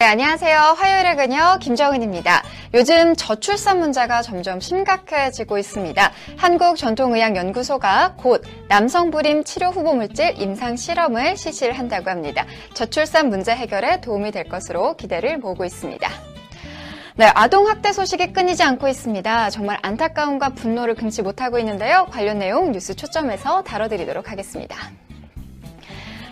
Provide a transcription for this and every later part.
네, 안녕하세요. 화요일의 그녀 김정은입니다. 요즘 저출산 문제가 점점 심각해지고 있습니다. 한국전통의학연구소가 곧 남성불임 치료 후보 물질 임상 실험을 실시를 한다고 합니다. 저출산 문제 해결에 도움이 될 것으로 기대를 모으고 있습니다. 네, 아동 학대 소식이 끊이지 않고 있습니다. 정말 안타까움과 분노를 금치 못하고 있는데요. 관련 내용 뉴스 초점에서 다뤄드리도록 하겠습니다.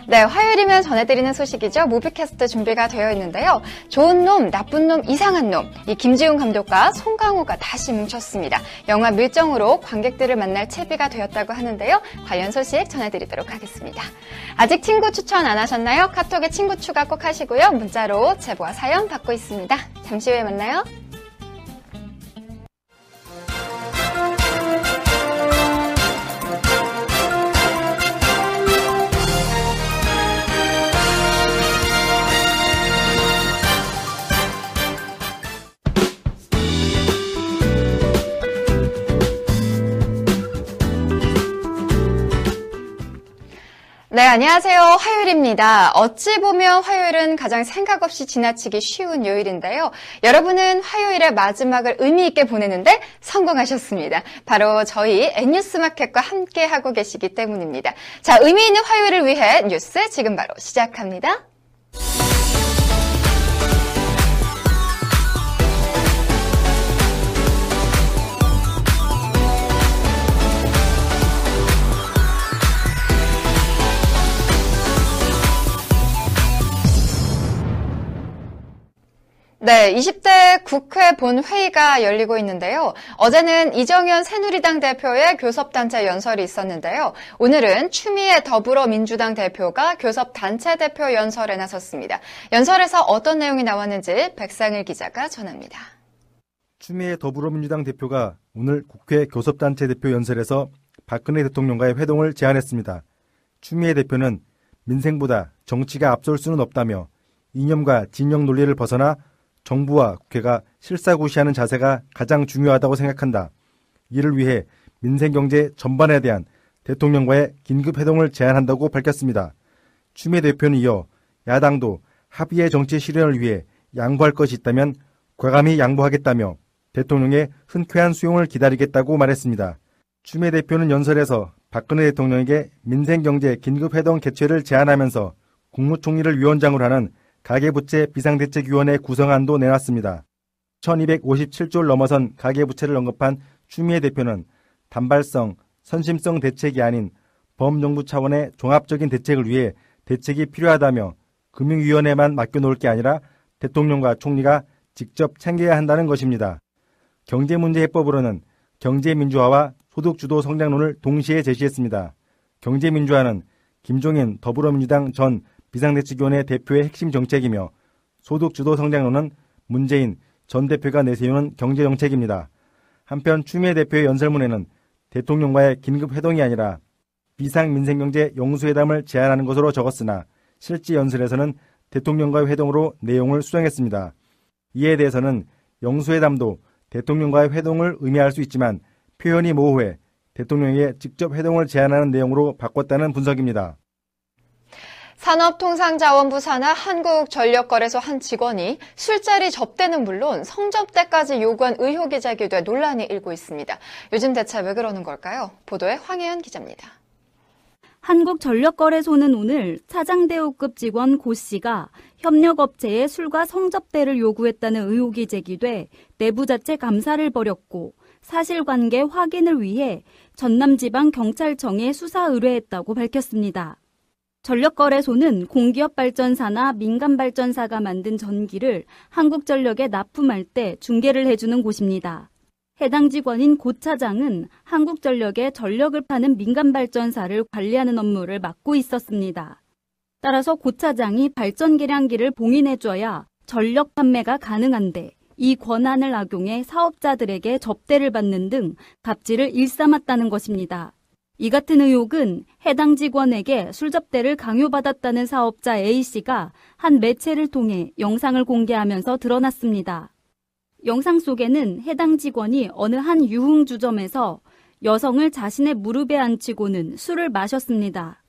네, 화요일이면 전해드리는 소식이죠. 무비캐스트 준비가 되어 있는데요. 좋은 놈, 나쁜 놈, 이상한 놈. 이 김지훈 감독과 송강호가 다시 뭉쳤습니다. 영화 밀정으로 관객들을 만날 채비가 되었다고 하는데요. 관련 소식 전해드리도록 하겠습니다. 아직 친구 추천 안 하셨나요? 카톡에 친구 추가 꼭 하시고요. 문자로 제보와 사연 받고 있습니다. 잠시 후에 만나요. 네, 안녕하세요. 화요일입니다. 어찌 보면 화요일은 가장 생각 없이 지나치기 쉬운 요일인데요. 여러분은 화요일의 마지막을 의미 있게 보내는데 성공하셨습니다. 바로 저희 N뉴스 마켓과 함께 하고 계시기 때문입니다. 자, 의미 있는 화요일을 위해 뉴스 지금 바로 시작합니다. 네, 20대 국회 본회의가 열리고 있는데요. 어제는 이정현 새누리당 대표의 교섭단체 연설이 있었는데요. 오늘은 추미애 더불어민주당 대표가 교섭단체 대표 연설에 나섰습니다. 연설에서 어떤 내용이 나왔는지 백상일 기자가 전합니다. 추미애 더불어민주당 대표가 오늘 국회 교섭단체 대표 연설에서 박근혜 대통령과의 회동을 제안했습니다. 추미애 대표는 민생보다 정치가 앞설 수는 없다며 이념과 진영 논리를 벗어나 정부와 국회가 실사구시하는 자세가 가장 중요하다고 생각한다. 이를 위해 민생경제 전반에 대한 대통령과의 긴급 회동을 제안한다고 밝혔습니다. 추미애 대표는 이어 야당도 합의의 정치 실현을 위해 양보할 것이 있다면 과감히 양보하겠다며 대통령의 흔쾌한 수용을 기다리겠다고 말했습니다. 추미애 대표는 연설에서 박근혜 대통령에게 민생경제 긴급회동 개최를 제안하면서 국무총리를 위원장으로 하는 가계부채 비상대책위원회 구성안도 내놨습니다. 1257조를 넘어선 가계부채를 언급한 추미애 대표는 단발성, 선심성 대책이 아닌 범정부 차원의 종합적인 대책을 위해 대책이 필요하다며 금융위원회만 맡겨놓을 게 아니라 대통령과 총리가 직접 챙겨야 한다는 것입니다. 경제문제해법으로는 경제민주화와 소득주도 성장론을 동시에 제시했습니다. 경제민주화는 김종인 더불어민주당 전 비상대책위원회 대표의 핵심 정책이며 소득 주도 성장론은 문재인 전 대표가 내세우는 경제 정책입니다. 한편 추미애 대표의 연설문에는 대통령과의 긴급 회동이 아니라 비상 민생경제 영수회담을 제안하는 것으로 적었으나 실제 연설에서는 대통령과의 회동으로 내용을 수정했습니다. 이에 대해서는 영수회담도 대통령과의 회동을 의미할 수 있지만 표현이 모호해 대통령에게 직접 회동을 제안하는 내용으로 바꿨다는 분석입니다. 산업통상자원부 산하 한국전력거래소 한 직원이 술자리 접대는 물론 성접대까지 요구한 의혹이 제기돼 논란이 일고 있습니다. 요즘 대체 왜 그러는 걸까요? 보도에 황혜연 기자입니다. 한국전력거래소는 오늘 차장대우급 직원 고 씨가 협력업체에 술과 성접대를 요구했다는 의혹이 제기돼 내부 자체 감사를 벌였고 사실관계 확인을 위해 전남지방경찰청에 수사 의뢰했다고 밝혔습니다. 전력거래소는 공기업 발전사나 민간 발전사가 만든 전기를 한국전력에 납품할 때 중개를 해주는 곳입니다. 해당 직원인 고 차장은 한국전력에 전력을 파는 민간 발전사를 관리하는 업무를 맡고 있었습니다. 따라서 고 차장이 발전 계량기를 봉인해줘야 전력 판매가 가능한데 이 권한을 악용해 사업자들에게 접대를 받는 등 갑질을 일삼았다는 것입니다. 이 같은 의혹은 해당 직원에게 술접대를 강요받았다는 사업자 A씨가 한 매체를 통해 영상을 공개하면서 드러났습니다. 영상 속에는 해당 직원이 어느 한 유흥주점에서 여성을 자신의 무릎에 앉히고는 술을 마셨습니다.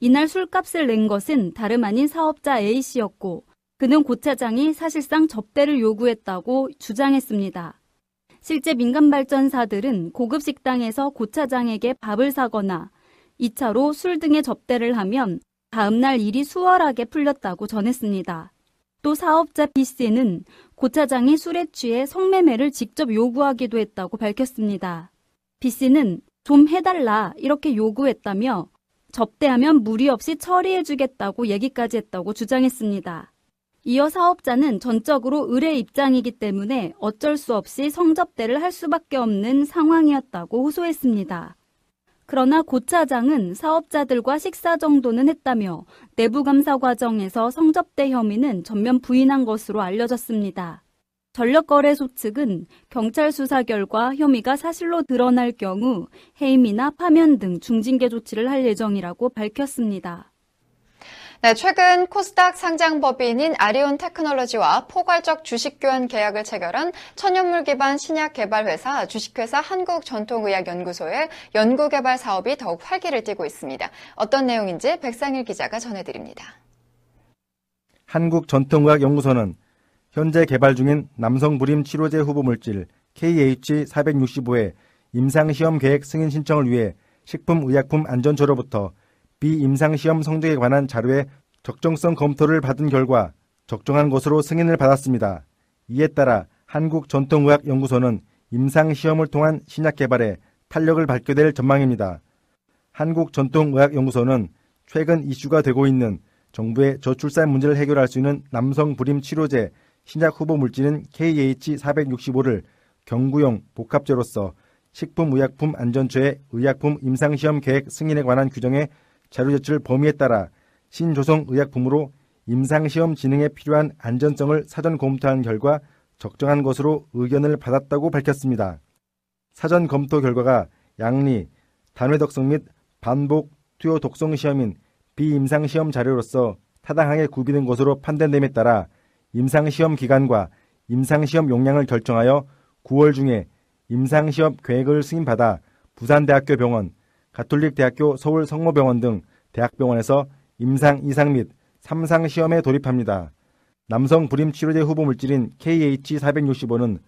이날 술값을 낸 것은 다름 아닌 사업자 A씨였고 그는 고 차장이 사실상 접대를 요구했다고 주장했습니다. 실제 민간 발전사들은 고급 식당에서 고 차장에게 밥을 사거나 2차로 술 등의 접대를 하면 다음날 일이 수월하게 풀렸다고 전했습니다. 또 사업자 B씨는 고 차장이 술에 취해 성매매를 직접 요구하기도 했다고 밝혔습니다. B씨는 좀 해달라 이렇게 요구했다며 접대하면 무리 없이 처리해주겠다고 얘기까지 했다고 주장했습니다. 이어 사업자는 전적으로 의뢰 입장이기 때문에 어쩔 수 없이 성접대를 할 수밖에 없는 상황이었다고 호소했습니다. 그러나 고 차장은 사업자들과 식사 정도는 했다며 내부 감사 과정에서 성접대 혐의는 전면 부인한 것으로 알려졌습니다. 전력거래소 측은 경찰 수사 결과 혐의가 사실로 드러날 경우 해임이나 파면 등 중징계 조치를 할 예정이라고 밝혔습니다. 네, 최근 코스닥 상장 법인인 아리온 테크놀로지와 포괄적 주식 교환 계약을 체결한 천연물 기반 신약 개발 회사 주식회사 한국 전통의학 연구소의 연구 개발 사업이 더욱 활기를 띠고 있습니다. 어떤 내용인지 백상일 기자가 전해드립니다. 한국 전통의학 연구소는 현재 개발 중인 남성 불임 치료제 후보 물질 KH465의 임상 시험 계획 승인 신청을 위해 식품의약품 안전처로부터 비임상시험 성적에 관한 자료의 적정성 검토를 받은 결과 적정한 것으로 승인을 받았습니다. 이에 따라 한국전통의학연구소는 임상시험을 통한 신약 개발에 탄력을 받게 될 전망입니다. 한국전통의학연구소는 최근 이슈가 되고 있는 정부의 저출산 문제를 해결할 수 있는 남성 불임 치료제 신약 후보 물질인 KH465를 경구용 복합제로서 식품의약품안전처의 의약품 임상시험 계획 승인에 관한 규정에 자료 제출 범위에 따라 신조성 의약품으로 임상시험 진행에 필요한 안전성을 사전 검토한 결과 적정한 것으로 의견을 받았다고 밝혔습니다. 사전 검토 결과가 양리, 단회독성 및 반복 투여 독성 시험인 비임상 시험 자료로서 타당하게 구비된 것으로 판단됨에 따라 임상 시험 기간과 임상 시험 용량을 결정하여 9월 중에 임상 시험 계획을 승인받아 부산대학교 병원, 가톨릭대학교 서울성모병원 등 대학병원에서 임상 2상 및 3상 시험에 돌입합니다. 남성 불임 치료제 후보 물질인 KH465는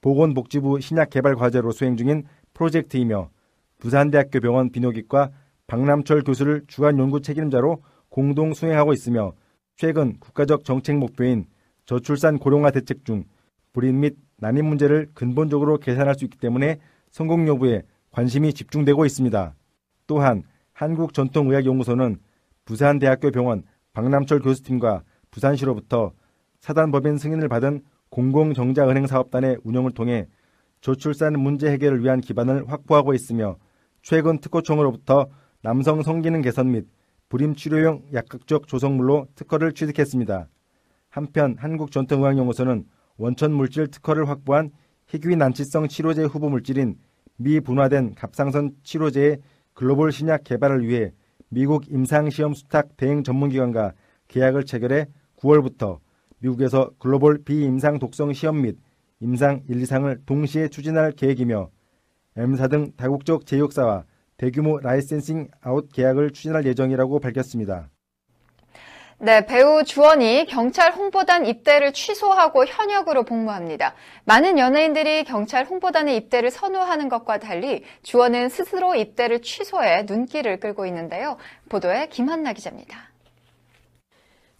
보건복지부 신약 개발 과제로 수행 중인 프로젝트이며 부산대학교 병원 비뇨기과 박남철 교수를 주간 연구 책임자로 공동 수행하고 있으며 최근 국가적 정책 목표인 저출산 고령화 대책 중 불임 및 난임 문제를 근본적으로 개선할 수 있기 때문에 성공 여부에 관심이 집중되고 있습니다. 또한 한국전통의학연구소는 부산대학교 병원 박남철 교수팀과 부산시로부터 사단법인 승인을 받은 공공정자은행 사업단의 운영을 통해 저출산 문제 해결을 위한 기반을 확보하고 있으며 최근 특허청으로부터 남성 성기능 개선 및 불임 치료용 약학적 조성물로 특허를 취득했습니다. 한편 한국전통의학연구소는 원천 물질 특허를 확보한 희귀 난치성 치료제 후보 물질인 미분화된 갑상선 치료제의 글로벌 신약 개발을 위해 미국 임상시험 수탁 대행 전문기관과 계약을 체결해 9월부터 미국에서 글로벌 비임상 독성 시험 및 임상 1, 2상을 동시에 추진할 계획이며 M사 등 다국적 제약사와 대규모 licensing out 계약을 추진할 예정이라고 밝혔습니다. 네, 배우 주원이 경찰 홍보단 입대를 취소하고 현역으로 복무합니다. 많은 연예인들이 경찰 홍보단의 입대를 선호하는 것과 달리 주원은 스스로 입대를 취소해 눈길을 끌고 있는데요. 보도에 김한나 기자입니다.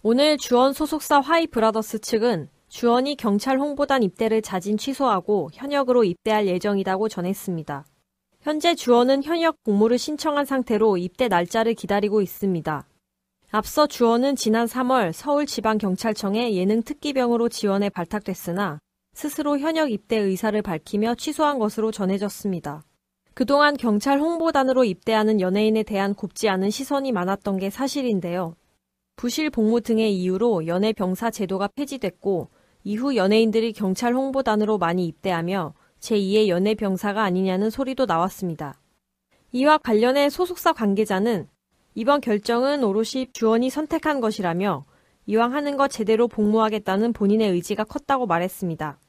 오늘 주원 소속사 화이 브라더스 측은 주원이 경찰 홍보단 입대를 자진 취소하고 현역으로 입대할 예정이라고 전했습니다. 현재 주원은 현역 복무를 신청한 상태로 입대 날짜를 기다리고 있습니다. 앞서 주원은 지난 3월 서울지방경찰청에 예능 특기병으로 지원해 발탁됐으나 스스로 현역 입대 의사를 밝히며 취소한 것으로 전해졌습니다. 그동안 경찰 홍보단으로 입대하는 연예인에 대한 곱지 않은 시선이 많았던 게 사실인데요. 부실 복무 등의 이유로 연예 병사 제도가 폐지됐고 이후 연예인들이 경찰 홍보단으로 많이 입대하며 제2의 연예 병사가 아니냐는 소리도 나왔습니다. 이와 관련해 소속사 관계자는 이번 결정은 오롯이 주원이 선택한 것이라며 이왕 하는 거 제대로 복무하겠다는 본인의 의지가 컸다고 말했습니다.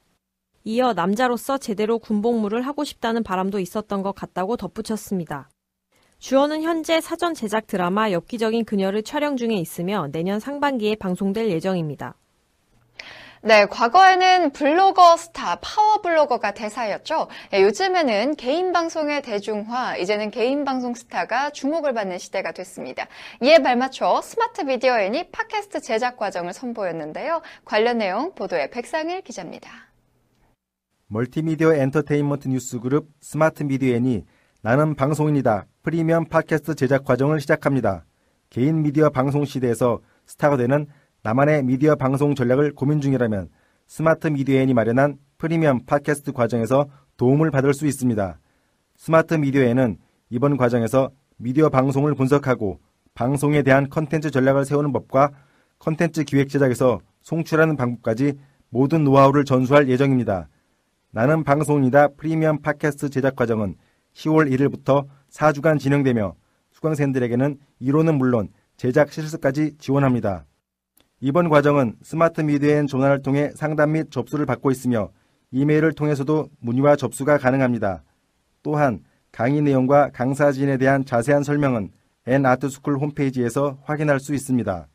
이어 남자로서 제대로 군복무를 하고 싶다는 바람도 있었던 것 같다고 덧붙였습니다. 주원은 현재 사전 제작 드라마 엽기적인 그녀를 촬영 중에 있으며 내년 상반기에 방송될 예정입니다. 네, 과거에는 블로거 스타, 파워 블로거가 대세였죠. 네, 요즘에는 개인 방송의 대중화, 이제는 개인 방송 스타가 주목을 받는 시대가 됐습니다. 이에 발맞춰 스마트 미디어 앤이 팟캐스트 제작 과정을 선보였는데요. 관련 내용 보도에 백상일 기자입니다. 멀티미디어 엔터테인먼트 뉴스 그룹 스마트 미디어 앤이 나는 방송인이다 프리미엄 팟캐스트 제작 과정을 시작합니다. 개인 미디어 방송 시대에서 스타가 되는 나만의 미디어 방송 전략을 고민 중이라면 스마트 미디어엔이 마련한 프리미엄 팟캐스트 과정에서 도움을 받을 수 있습니다. 스마트 미디어엔은 이번 과정에서 미디어 방송을 분석하고 방송에 대한 컨텐츠 전략을 세우는 법과 컨텐츠 기획 제작에서 송출하는 방법까지 모든 노하우를 전수할 예정입니다. 나는 방송이다 프리미엄 팟캐스트 제작 과정은 10월 1일부터 4주간 진행되며 수강생들에게는 이론은 물론 제작 실습까지 지원합니다. 이번 과정은 스마트 미디어앤 조난을 통해 상담 및 접수를 받고 있으며 이메일을 통해서도 문의와 접수가 가능합니다. 또한 강의 내용과 강사진에 대한 자세한 설명은 N아트스쿨 홈페이지에서 확인할 수 있습니다.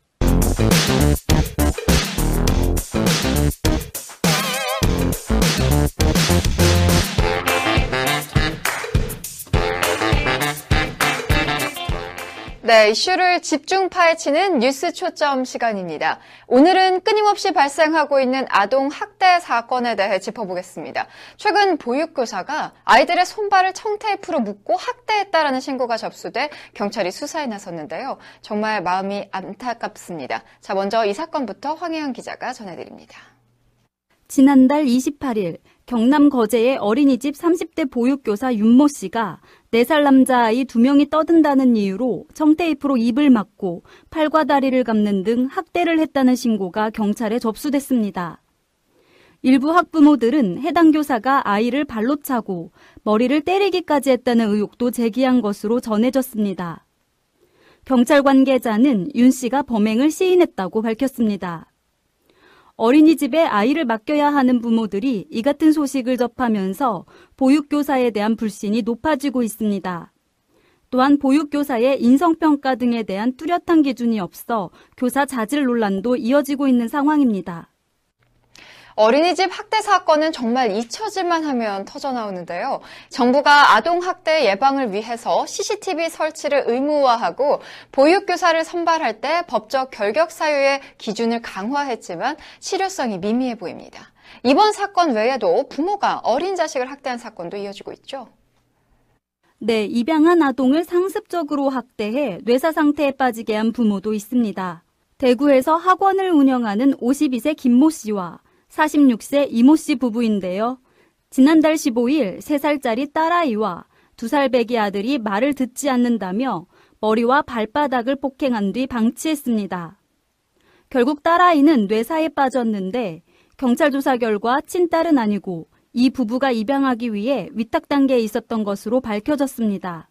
네, 이슈를 집중 파헤치는 뉴스 초점 시간입니다. 오늘은 끊임없이 발생하고 있는 아동 학대 사건에 대해 짚어보겠습니다. 최근 보육교사가 아이들의 손발을 청테이프로 묶고 학대했다라는 신고가 접수돼 경찰이 수사에 나섰는데요. 정말 마음이 안타깝습니다. 자, 먼저 이 사건부터 황혜영 기자가 전해드립니다. 지난달 28일 경남 거제의 어린이집 30대 보육교사 윤모 씨가 4살 남자 아이 2명이 떠든다는 이유로 청테이프로 입을 막고 팔과 다리를 감는 등 학대를 했다는 신고가 경찰에 접수됐습니다. 일부 학부모들은 해당 교사가 아이를 발로 차고 머리를 때리기까지 했다는 의혹도 제기한 것으로 전해졌습니다. 경찰 관계자는 윤 씨가 범행을 시인했다고 밝혔습니다. 어린이집에 아이를 맡겨야 하는 부모들이 이 같은 소식을 접하면서 보육교사에 대한 불신이 높아지고 있습니다. 또한 보육교사의 인성평가 등에 대한 뚜렷한 기준이 없어 교사 자질 논란도 이어지고 있는 상황입니다. 어린이집 학대 사건은 정말 잊혀질만 하면 터져나오는데요. 정부가 아동학대 예방을 위해서 CCTV 설치를 의무화하고 보육교사를 선발할 때 법적 결격 사유의 기준을 강화했지만 실효성이 미미해 보입니다. 이번 사건 외에도 부모가 어린 자식을 학대한 사건도 이어지고 있죠. 네, 입양한 아동을 상습적으로 학대해 뇌사 상태에 빠지게 한 부모도 있습니다. 대구에서 학원을 운영하는 52세 김모 씨와 46세 이모 씨 부부인데요. 지난달 15일 3살짜리 딸아이와 2살 배기 아들이 말을 듣지 않는다며 머리와 발바닥을 폭행한 뒤 방치했습니다. 결국 딸아이는 뇌사에 빠졌는데 경찰 조사 결과 친딸은 아니고 이 부부가 입양하기 위해 위탁 단계에 있었던 것으로 밝혀졌습니다.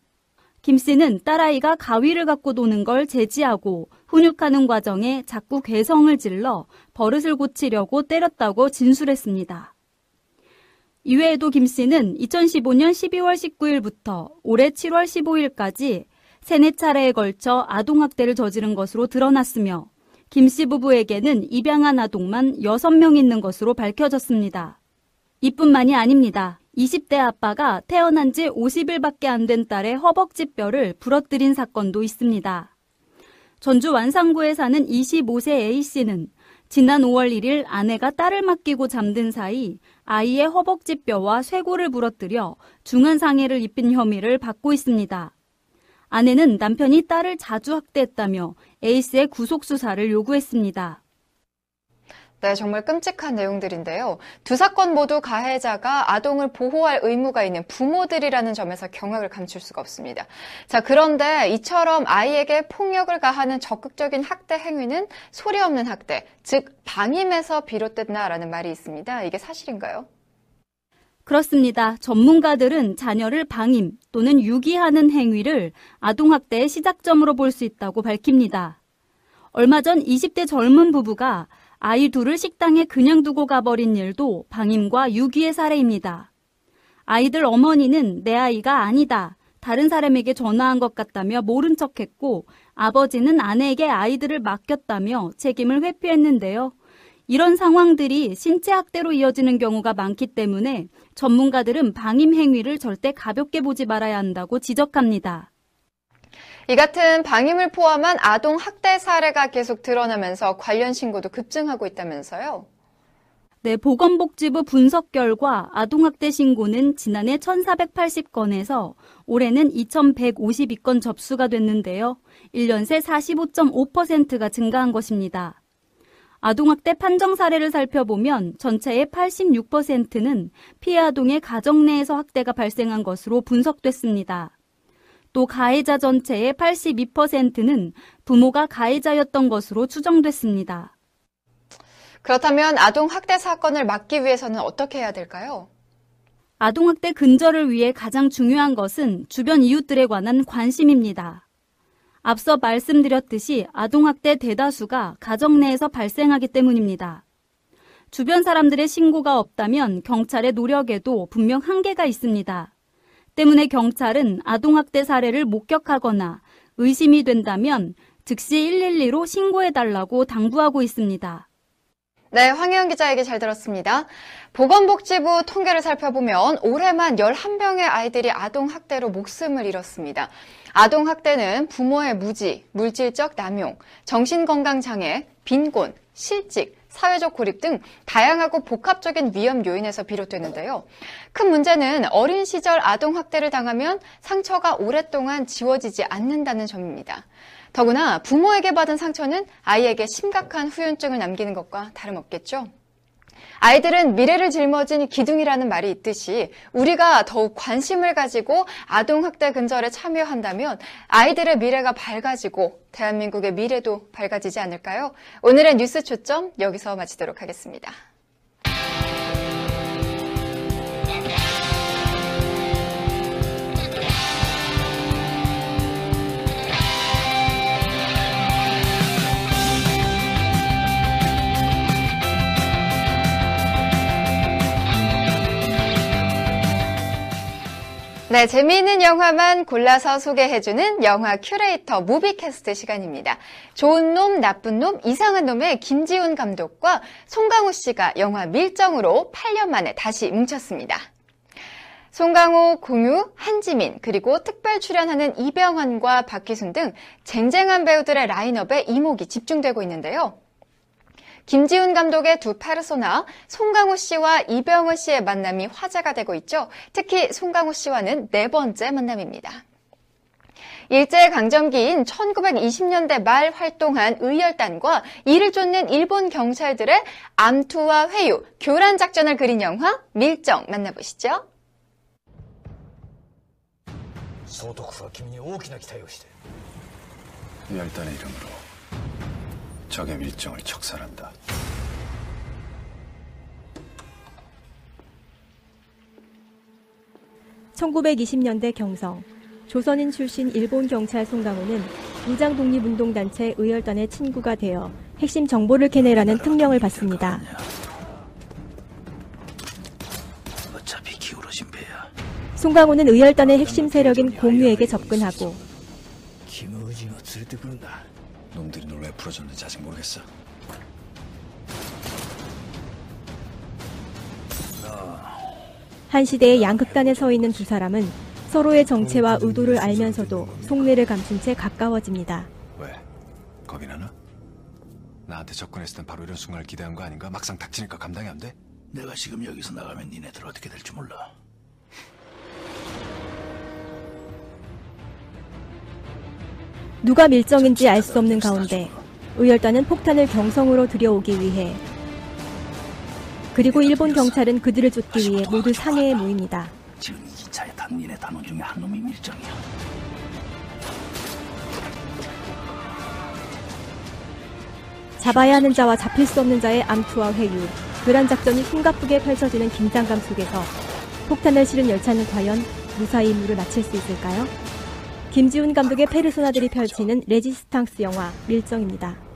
김 씨는 딸아이가 가위를 갖고 도는 걸 제지하고 훈육하는 과정에 자꾸 괴성을 질러 버릇을 고치려고 때렸다고 진술했습니다. 이외에도 김 씨는 2015년 12월 19일부터 올해 7월 15일까지 세네 차례에 걸쳐 아동학대를 저지른 것으로 드러났으며 김 씨 부부에게는 입양한 아동만 6명 있는 것으로 밝혀졌습니다. 이뿐만이 아닙니다. 20대 아빠가 태어난 지 50일밖에 안 된 딸의 허벅지 뼈를 부러뜨린 사건도 있습니다. 전주 완산구에 사는 25세 A씨는 지난 5월 1일 아내가 딸을 맡기고 잠든 사이 아이의 허벅지 뼈와 쇄골을 부러뜨려 중한 상해를 입힌 혐의를 받고 있습니다. 아내는 남편이 딸을 자주 학대했다며 A씨의 구속 수사를 요구했습니다. 네, 정말 끔찍한 내용들인데요. 두 사건 모두 가해자가 아동을 보호할 의무가 있는 부모들이라는 점에서 경악을 감출 수가 없습니다. 자, 그런데 이처럼 아이에게 폭력을 가하는 적극적인 학대 행위는 소리 없는 학대, 즉 방임에서 비롯됐나라는 말이 있습니다. 이게 사실인가요? 그렇습니다. 전문가들은 자녀를 방임 또는 유기하는 행위를 아동학대의 시작점으로 볼 수 있다고 밝힙니다. 얼마 전 20대 젊은 부부가 아이 둘을 식당에 그냥 두고 가버린 일도 방임과 유기의 사례입니다. 아이들 어머니는 내 아이가 아니다. 다른 사람에게 전화한 것 같다며 모른 척 했고 아버지는 아내에게 아이들을 맡겼다며 책임을 회피했는데요. 이런 상황들이 신체 학대로 이어지는 경우가 많기 때문에 전문가들은 방임 행위를 절대 가볍게 보지 말아야 한다고 지적합니다. 이 같은 방임을 포함한 아동 학대 사례가 계속 드러나면서 관련 신고도 급증하고 있다면서요? 네, 보건복지부 분석 결과 아동학대 신고는 지난해 1,480건에서 올해는 2,152건 접수가 됐는데요. 1년 새 45.5%가 증가한 것입니다. 아동학대 판정 사례를 살펴보면 전체의 86%는 피해 아동의 가정 내에서 학대가 발생한 것으로 분석됐습니다. 또 가해자 전체의 82%는 부모가 가해자였던 것으로 추정됐습니다. 그렇다면 아동 학대 사건을 막기 위해서는 어떻게 해야 될까요? 아동학대 근절을 위해 가장 중요한 것은 주변 이웃들에 관한 관심입니다. 앞서 말씀드렸듯이 아동학대 대다수가 가정 내에서 발생하기 때문입니다. 주변 사람들의 신고가 없다면 경찰의 노력에도 분명 한계가 있습니다. 때문에 경찰은 아동학대 사례를 목격하거나 의심이 된다면 즉시 112로 신고해달라고 당부하고 있습니다. 네, 황혜영 기자에게 잘 들었습니다. 보건복지부 통계를 살펴보면 올해만 11명의 아이들이 아동학대로 목숨을 잃었습니다. 아동학대는 부모의 무지, 물질적 남용, 정신건강장애, 빈곤, 실직, 사회적 고립 등 다양하고 복합적인 위험 요인에서 비롯되는데요. 큰 문제는 어린 시절 아동 학대를 당하면 상처가 오랫동안 지워지지 않는다는 점입니다. 더구나 부모에게 받은 상처는 아이에게 심각한 후유증을 남기는 것과 다름없겠죠. 아이들은 미래를 짊어진 기둥이라는 말이 있듯이 우리가 더욱 관심을 가지고 아동학대 근절에 참여한다면 아이들의 미래가 밝아지고 대한민국의 미래도 밝아지지 않을까요? 오늘의 뉴스 초점 여기서 마치도록 하겠습니다. 네, 재미있는 영화만 골라서 소개해주는 영화 큐레이터 무비캐스트 시간입니다. 좋은 놈, 나쁜 놈, 이상한 놈의 김지운 감독과 송강호 씨가 영화 밀정으로 8년 만에 다시 뭉쳤습니다. 송강호, 공유, 한지민, 그리고 특별 출연하는 이병헌과 박희순 등 쟁쟁한 배우들의 라인업에 이목이 집중되고 있는데요. 김지훈 감독의 두 페르소나 송강호 씨와 이병헌 씨의 만남이 화제가 되고 있죠. 특히 송강호 씨와는 네 번째 만남입니다. 일제강점기인 1920년대 말 활동한 의열단과 이를 쫓는 일본 경찰들의 암투와 회유, 교란 작전을 그린 영화 밀정 만나보시죠. 総督府は君に大きな期待をして 열단의 이름으로 적의 밀정을 척살한다. (1920년대) 경성 조선인 출신 일본 경찰 송강호는 무장 독립운동단체 의열단의 친구가 되어 핵심 정보를 캐내라는 특명을 받습니다. 어차피 기울어진 배야. 송강호는 의열단의 핵심 세력인 공유에게 접근하고 김어진을 들뜨군다. 놈들이 널 왜 풀어줬는지 아직 모르겠어. 한 시대의 양극단에 서 있는 두 사람은 서로의 정체와 의도를 알면서도 속내를 감춘 채 가까워집니다. 왜? 겁이 나나? 나한테 접근했을 땐 바로 이런 순간을 기대한 거 아닌가? 막상 닥치니까 감당이 안 돼? 내가 지금 여기서 나가면 니네들 어떻게 될지 몰라. 누가 밀정인지 알 수 없는 가운데 의열단은 폭탄을 경성으로 들여오기 위해 그리고 일본 경찰은 그들을 쫓기 위해 모두 상해에 모입니다. 지금 이 기차에 탄 니네 단원 중에 한 놈이 밀정이야. 잡아야 하는 자와 잡힐 수 없는 자의 암투와 회유, 그란 작전이 숨가쁘게 펼쳐지는 긴장감 속에서 폭탄을 실은 열차는 과연 무사히 임무를 마칠 수 있을까요? 김지훈 감독의 페르소나들이 펼치는 레지스탕스 영화 밀정입니다.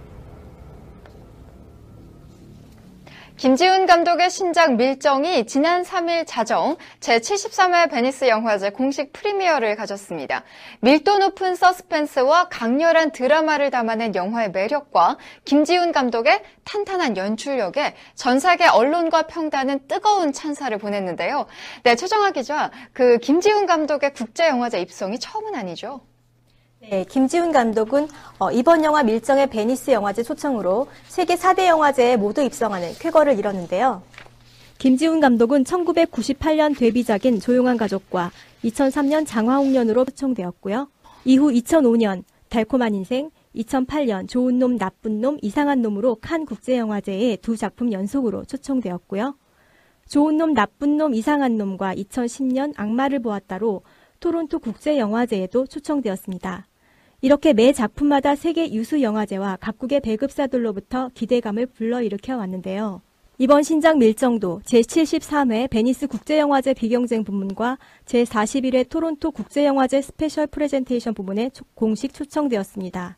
김지운 감독의 신작 밀정이 지난 3일 자정 제73회 베니스 영화제 공식 premiere를 가졌습니다. 밀도 높은 서스펜스와 강렬한 드라마를 담아낸 영화의 매력과 김지운 감독의 탄탄한 연출력에 전 세계 언론과 평단은 뜨거운 찬사를 보냈는데요. 네, 최정아 기자, 그 김지운 감독의 국제영화제 입성이 처음은 아니죠? 네, 김지운 감독은 어, 이번 영화 밀정의 베니스 영화제 초청으로 세계 4대 영화제에 모두 입성하는 쾌거를 이뤘는데요. 김지훈 감독은 1998년 데뷔작인 조용한 가족과 2003년 장화홍련으로 초청되었고요. 이후 2005년 달콤한 인생, 2008년 좋은 놈, 나쁜 놈, 이상한 놈으로 칸 국제영화제에 두 작품 연속으로 초청되었고요. 좋은 놈, 나쁜 놈, 이상한 놈과 2010년 악마를 보았다로 토론토 국제영화제에도 초청되었습니다. 이렇게 매 작품마다 세계 유수 영화제와 각국의 배급사들로부터 기대감을 불러일으켜 왔는데요. 이번 신작 밀정도 제73회 베니스 국제영화제 비경쟁 부문과 제41회 토론토 국제영화제 special presentation 부문에 공식 초청되었습니다.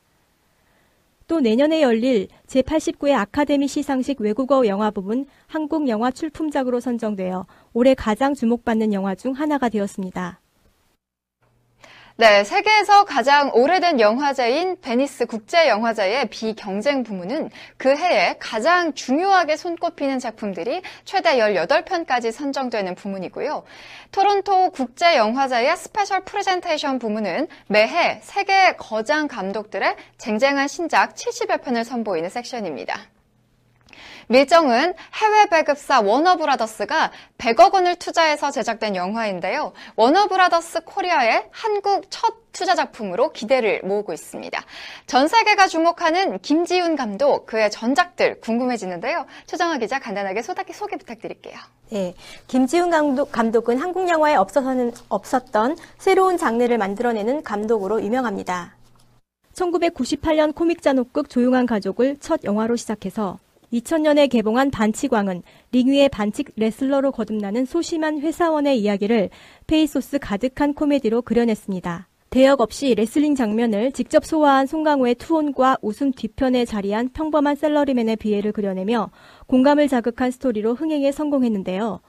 또 내년에 열릴 제89회 아카데미 시상식 외국어 영화 부분 한국 영화 출품작으로 선정되어 올해 가장 주목받는 영화 중 하나가 되었습니다. 네, 세계에서 가장 오래된 영화제인 베니스 국제영화제의 비경쟁 부문은 그 해에 가장 중요하게 손꼽히는 작품들이 최대 18편까지 선정되는 부문이고요. 토론토 국제영화제의 special presentation 부문은 매해 세계 거장 감독들의 쟁쟁한 신작 70여 편을 선보이는 섹션입니다. 밀정은 해외 배급사 워너브라더스가 100억 원을 투자해서 제작된 영화인데요. 워너브라더스 코리아의 한국 첫 투자 작품으로 기대를 모으고 있습니다. 전 세계가 주목하는 김지운 감독, 그의 전작들 궁금해지는데요. 최정아 기자 간단하게 소다기 소개 부탁드릴게요. 네, 김지운 감독, 감독은 한국 영화에 없어서는 없었던 새로운 장르를 만들어내는 감독으로 유명합니다. 1998년 코믹 잔혹극 조용한 가족을 첫 영화로 시작해서 2000년에 개봉한 반칙왕은 링 위의 반칙 레슬러로 거듭나는 소심한 회사원의 이야기를 페이소스 가득한 코미디로 그려냈습니다. 대역 없이 레슬링 장면을 직접 소화한 송강호의 투혼과 웃음 뒤편에 자리한 평범한 샐러리맨의 비애를 그려내며 공감을 자극한 스토리로 흥행에 성공했는데요.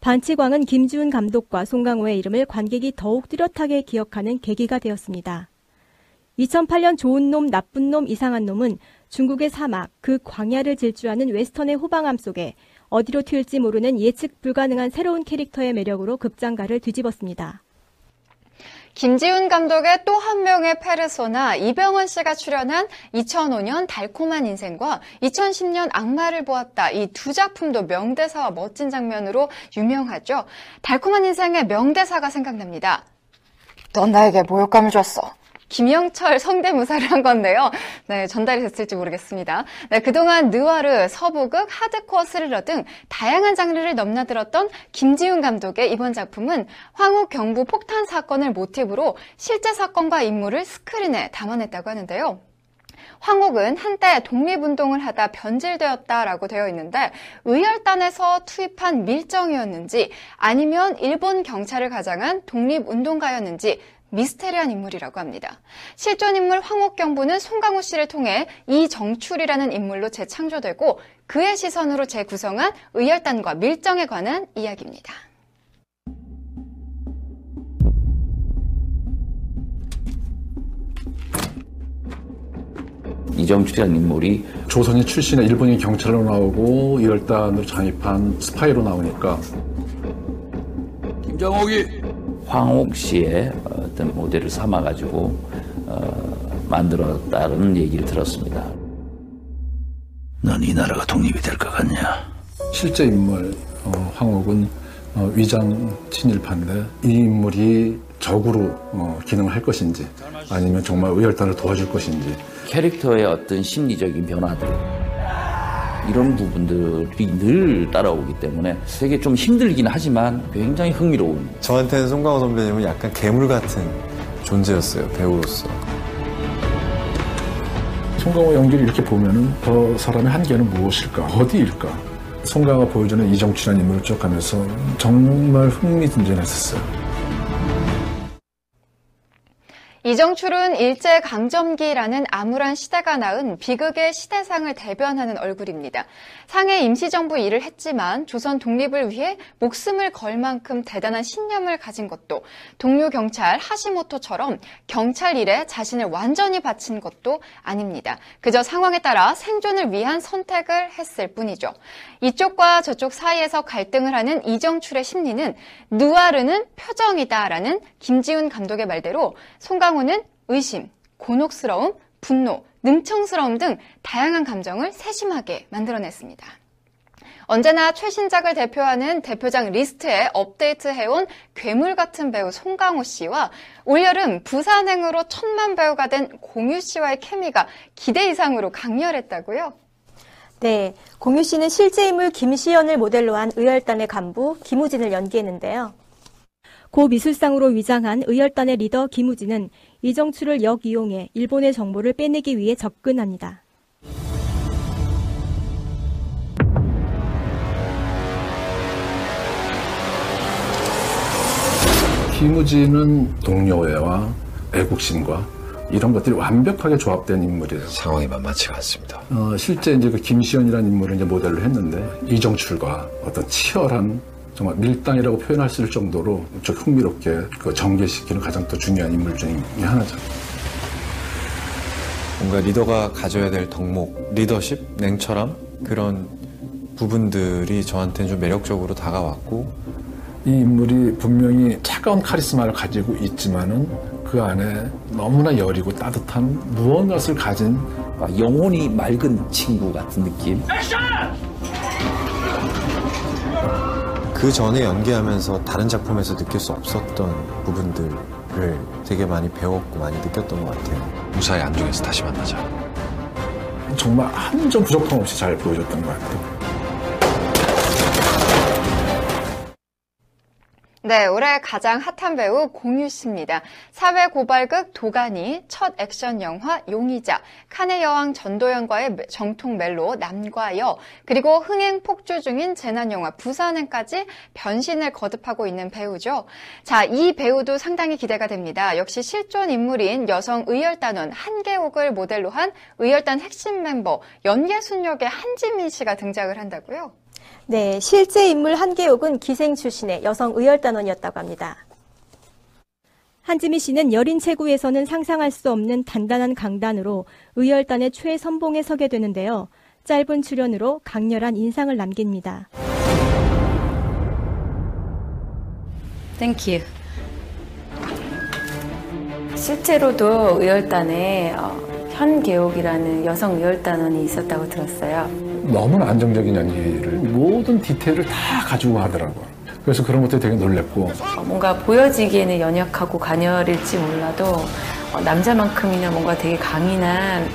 반치광은 김지훈 감독과 송강호의 이름을 관객이 더욱 뚜렷하게 기억하는 계기가 되었습니다. 2008년 좋은 놈, 나쁜 놈, 이상한 놈은 중국의 사막, 그 광야를 질주하는 웨스턴의 호방함 속에 어디로 튈지 모르는 예측 불가능한 새로운 캐릭터의 매력으로 극장가를 뒤집었습니다. 김지훈 감독의 또 한 명의 페르소나 이병헌 씨가 출연한 2005년 달콤한 인생과 2010년 악마를 보았다 이 두 작품도 명대사와 멋진 장면으로 유명하죠. 달콤한 인생의 명대사가 생각납니다. 넌 나에게 모욕감을 줬어. 김영철 성대무사를 한 건데요. 네, 전달이 됐을지 모르겠습니다. 네, 그동안 느와르, 서부극, 하드코어 스릴러 등 다양한 장르를 넘나들었던 김지훈 감독의 이번 작품은 황욱 경부 폭탄 사건을 모티브로 실제 사건과 인물을 스크린에 담아냈다고 하는데요. 황옥은 한때 독립운동을 하다 변질되었다라고 되어 있는데 의열단에서 투입한 밀정이었는지 아니면 일본 경찰을 가장한 독립운동가였는지 미스테리한 인물이라고 합니다. 실존 인물 황옥경부는 송강호 씨를 통해 이정출이라는 인물로 재창조되고 그의 시선으로 재구성한 의열단과 밀정에 관한 이야기입니다. 이정출이라는 인물이 조선인 출신의 일본인 경찰로 나오고 이열단으로 장입한 스파이로 나오니까 김정옥이 황옥 씨의 어떤 모델을 삼아가지고 어, 만들었다는 얘기를 들었습니다. 넌 이 나라가 독립이 될 것 같냐? 실제 인물 어, 황옥은 어, 위장 친일파인데 이 인물이 적으로 어, 기능을 할 것인지 아니면 정말 의열단을 도와줄 것인지 캐릭터의 어떤 심리적인 변화들 이런 부분들이 늘 따라오기 때문에 되게 좀 힘들긴 하지만 굉장히 흥미로운. 저한테는 송강호 선배님은 약간 괴물 같은 존재였어요 배우로서. 송강호 연기를 이렇게 보면은 저 사람의 한계는 무엇일까? 어디일까? 송강호가 보여주는 이정출한 인물을 쭉 가면서 정말 흥미진진했었어요 이정출은 일제강점기라는 암울한 시대가 낳은 비극의 시대상을 대변하는 얼굴입니다. 상해 임시정부 일을 했지만 조선 독립을 위해 목숨을 걸 만큼 대단한 신념을 가진 것도 동료 경찰 하시모토처럼 경찰 일에 자신을 완전히 바친 것도 아닙니다. 그저 상황에 따라 생존을 위한 선택을 했을 뿐이죠. 이쪽과 저쪽 사이에서 갈등을 하는 이정출의 심리는 누아르는 표정이다라는 김지운 감독의 말대로 송강호는 의심, 곤혹스러움, 분노, 능청스러움 등 다양한 감정을 세심하게 만들어냈습니다. 언제나 최신작을 대표하는 대표작 리스트에 업데이트해온 괴물 같은 배우 송강호 씨와 올여름 부산행으로 천만 배우가 된 공유 씨와의 케미가 기대 이상으로 강렬했다고요? 네, 공유 씨는 실제 인물 김시연을 모델로 한 의열단의 간부 김우진을 연기했는데요. 고 미술상으로 위장한 의열단의 리더 김우진은 이정출을 역이용해 일본의 정보를 빼내기 위해 접근합니다. 김우진은 동료애와 애국심과 이런 것들이 완벽하게 조합된 인물이에요. 상황이 만만치가 않습니다. 어, 실제 이제 그 김시연이라는 인물을 이제 모델로 했는데 이정출과 어떤 치열한 정말 밀당이라고 표현할 수 있을 정도로 좀 흥미롭게 그 전개시키는 가장 또 중요한 인물 중에 하나죠. 뭔가 리더가 가져야 될 덕목, 리더십, 냉철함 그런 부분들이 저한테는 좀 매력적으로 다가왔고 이 인물이 분명히 차가운 카리스마를 가지고 있지만은 그 안에 너무나 여리고 따뜻한 무언가를 가진 영혼이 맑은 친구 같은 느낌. 그 전에 연기하면서 다른 작품에서 느낄 수 없었던 부분들을 되게 많이 배웠고 많이 느꼈던 것 같아요. 무사히 안중에서 다시 만나자. 정말 한 점 부족함 없이 잘 보여줬던 것 같아요. 네, 올해 가장 핫한 배우 공유 씨입니다. 사회 고발극 도가니, 첫 액션 영화 용의자, 칸의 여왕 전도연과의 정통 멜로 남과 여, 그리고 흥행 폭주 중인 재난 영화 부산행까지 변신을 거듭하고 있는 배우죠. 자, 이 배우도 상당히 기대가 됩니다. 역시 실존 인물인 여성 의열단원 한계옥을 모델로 한 의열단 핵심 멤버 연예순 역의 한지민 씨가 등장을 한다고요? 네, 실제 인물 현계옥은 기생 출신의 여성 의열단원이었다고 합니다. 한지민 씨는 여린 체구에서는 상상할 수 없는 단단한 강단으로 의열단의 최선봉에 서게 되는데요. 짧은 출연으로 강렬한 인상을 남깁니다. Thank you. 실제로도 의열단에 어, 현계옥이라는 여성 의열단원이 있었다고 들었어요. 너무나 안정적인 연기를 모든 디테일을 다 가지고 하더라고요. 그래서 그런 것들이 되게 놀랬고 어, 뭔가 보여지기에는 연약하고 가녀릴지 몰라도 어, 남자만큼이나 뭔가 되게 강인한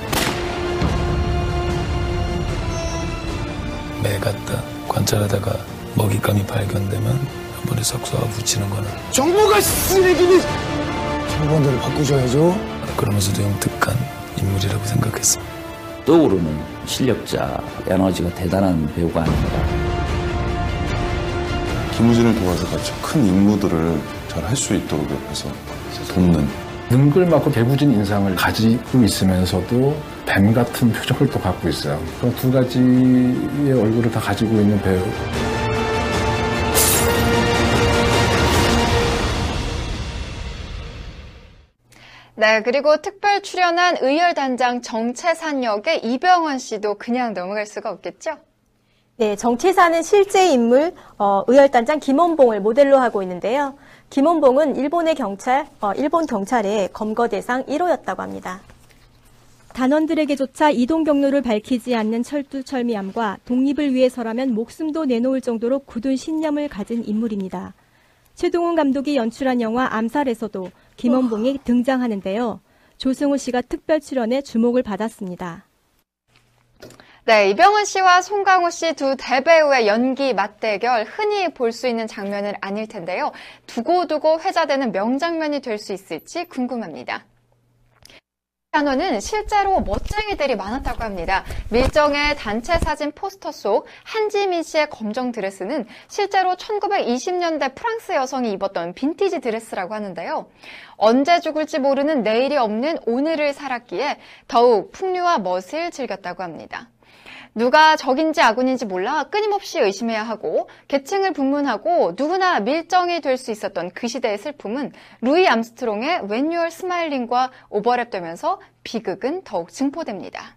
매 갖다 관찰하다가 먹잇감이 발견되면 한 번에 싹 쏘아 붙이는 거는 정보가 쓰레기니 정보원들을 바꾸셔야죠. 그러면서도 영특한 인물이라고 생각했습니다. 떠오르는 실력자, 에너지가 대단한 배우가 아닌가. 김우진을 도와서 같이 큰 임무들을 잘 할 수 있도록 옆에서 돕는 능글맞고 개구진 인상을 가지고 있으면서도 뱀 같은 표정을 또 갖고 있어요. 그런 두 가지의 얼굴을 다 가지고 있는 배우. 네, 그리고 특별 출연한 의열단장 정채산 역의 이병헌 씨도 그냥 넘어갈 수가 없겠죠? 네, 정채산은 실제 인물 어, 의열단장 김원봉을 모델로 하고 있는데요. 김원봉은 일본의 경찰, 어, 일본 경찰의 검거 대상 1호였다고 합니다. 단원들에게조차 이동 경로를 밝히지 않는 철두철미함과 독립을 위해서라면 목숨도 내놓을 정도로 굳은 신념을 가진 인물입니다. 최동훈 감독이 연출한 영화 암살에서도 김원봉이 등장하는데요. 조승우 씨가 특별 출연에 주목을 받았습니다. 네, 이병헌 씨와 송강호 씨 두 대배우의 연기 맞대결 흔히 볼 수 있는 장면은 아닐 텐데요. 두고두고 회자되는 명장면이 될 수 있을지 궁금합니다. 단어는 실제로 멋쟁이들이 많았다고 합니다. 밀정의 단체 사진 포스터 속 한지민 씨의 검정 드레스는 실제로 1920년대 프랑스 여성이 입었던 빈티지 드레스라고 하는데요. 언제 죽을지 모르는 내일이 없는 오늘을 살았기에 더욱 풍류와 멋을 즐겼다고 합니다. 누가 적인지 아군인지 몰라 끊임없이 의심해야 하고 계층을 분문하고 누구나 밀정이 될 수 있었던 그 시대의 슬픔은 루이 암스트롱의 When You're Smiling과 오버랩되면서 비극은 더욱 증포됩니다.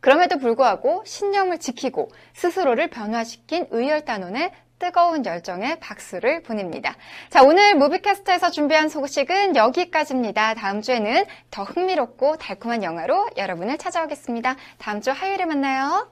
그럼에도 불구하고 신념을 지키고 스스로를 변화시킨 의열단원의 뜨거운 열정에 박수를 보냅니다. 자, 오늘 무비캐스트에서 준비한 소식은 여기까지입니다. 다음 주에는 더 흥미롭고 달콤한 영화로 여러분을 찾아오겠습니다. 다음 주 화요일에 만나요.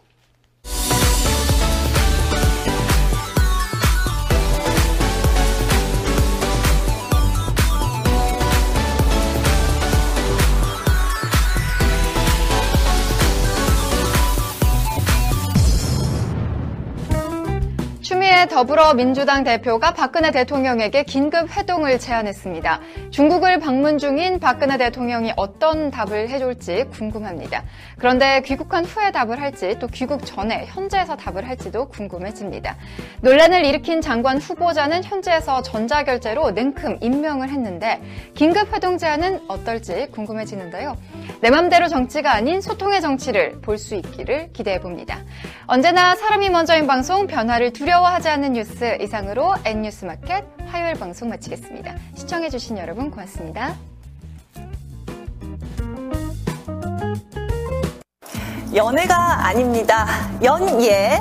추미애 더불어민주당 대표가 박근혜 대통령에게 긴급 회동을 제안했습니다. 중국을 방문 중인 박근혜 대통령이 어떤 답을 해줄지 궁금합니다. 그런데 귀국한 후에 답을 할지 또 귀국 전에 현재에서 답을 할지도 궁금해집니다. 논란을 일으킨 장관 후보자는 현재에서 전자결제로 냉큼 임명을 했는데 긴급 회동 제안은 어떨지 궁금해지는데요. 내 맘대로 정치가 아닌 소통의 정치를 볼 수 있기를 기대해 봅니다. 언제나 사람이 먼저인 방송 변화를 두려워하지 않는 뉴스 이상으로 N뉴스마켓 화요일 방송 마치겠습니다. 시청해주신 여러분 고맙습니다. 연애가 아닙니다. 연예.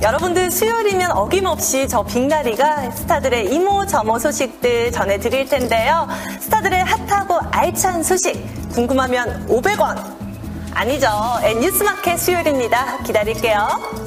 여러분들 수요일이면 어김없이 저 빅나리가 스타들의 이모 저모 소식들 전해드릴 텐데요. 스타들의 핫하고 알찬 소식 궁금하면 500원. 아니죠. N뉴스마켓 수요일입니다. 기다릴게요.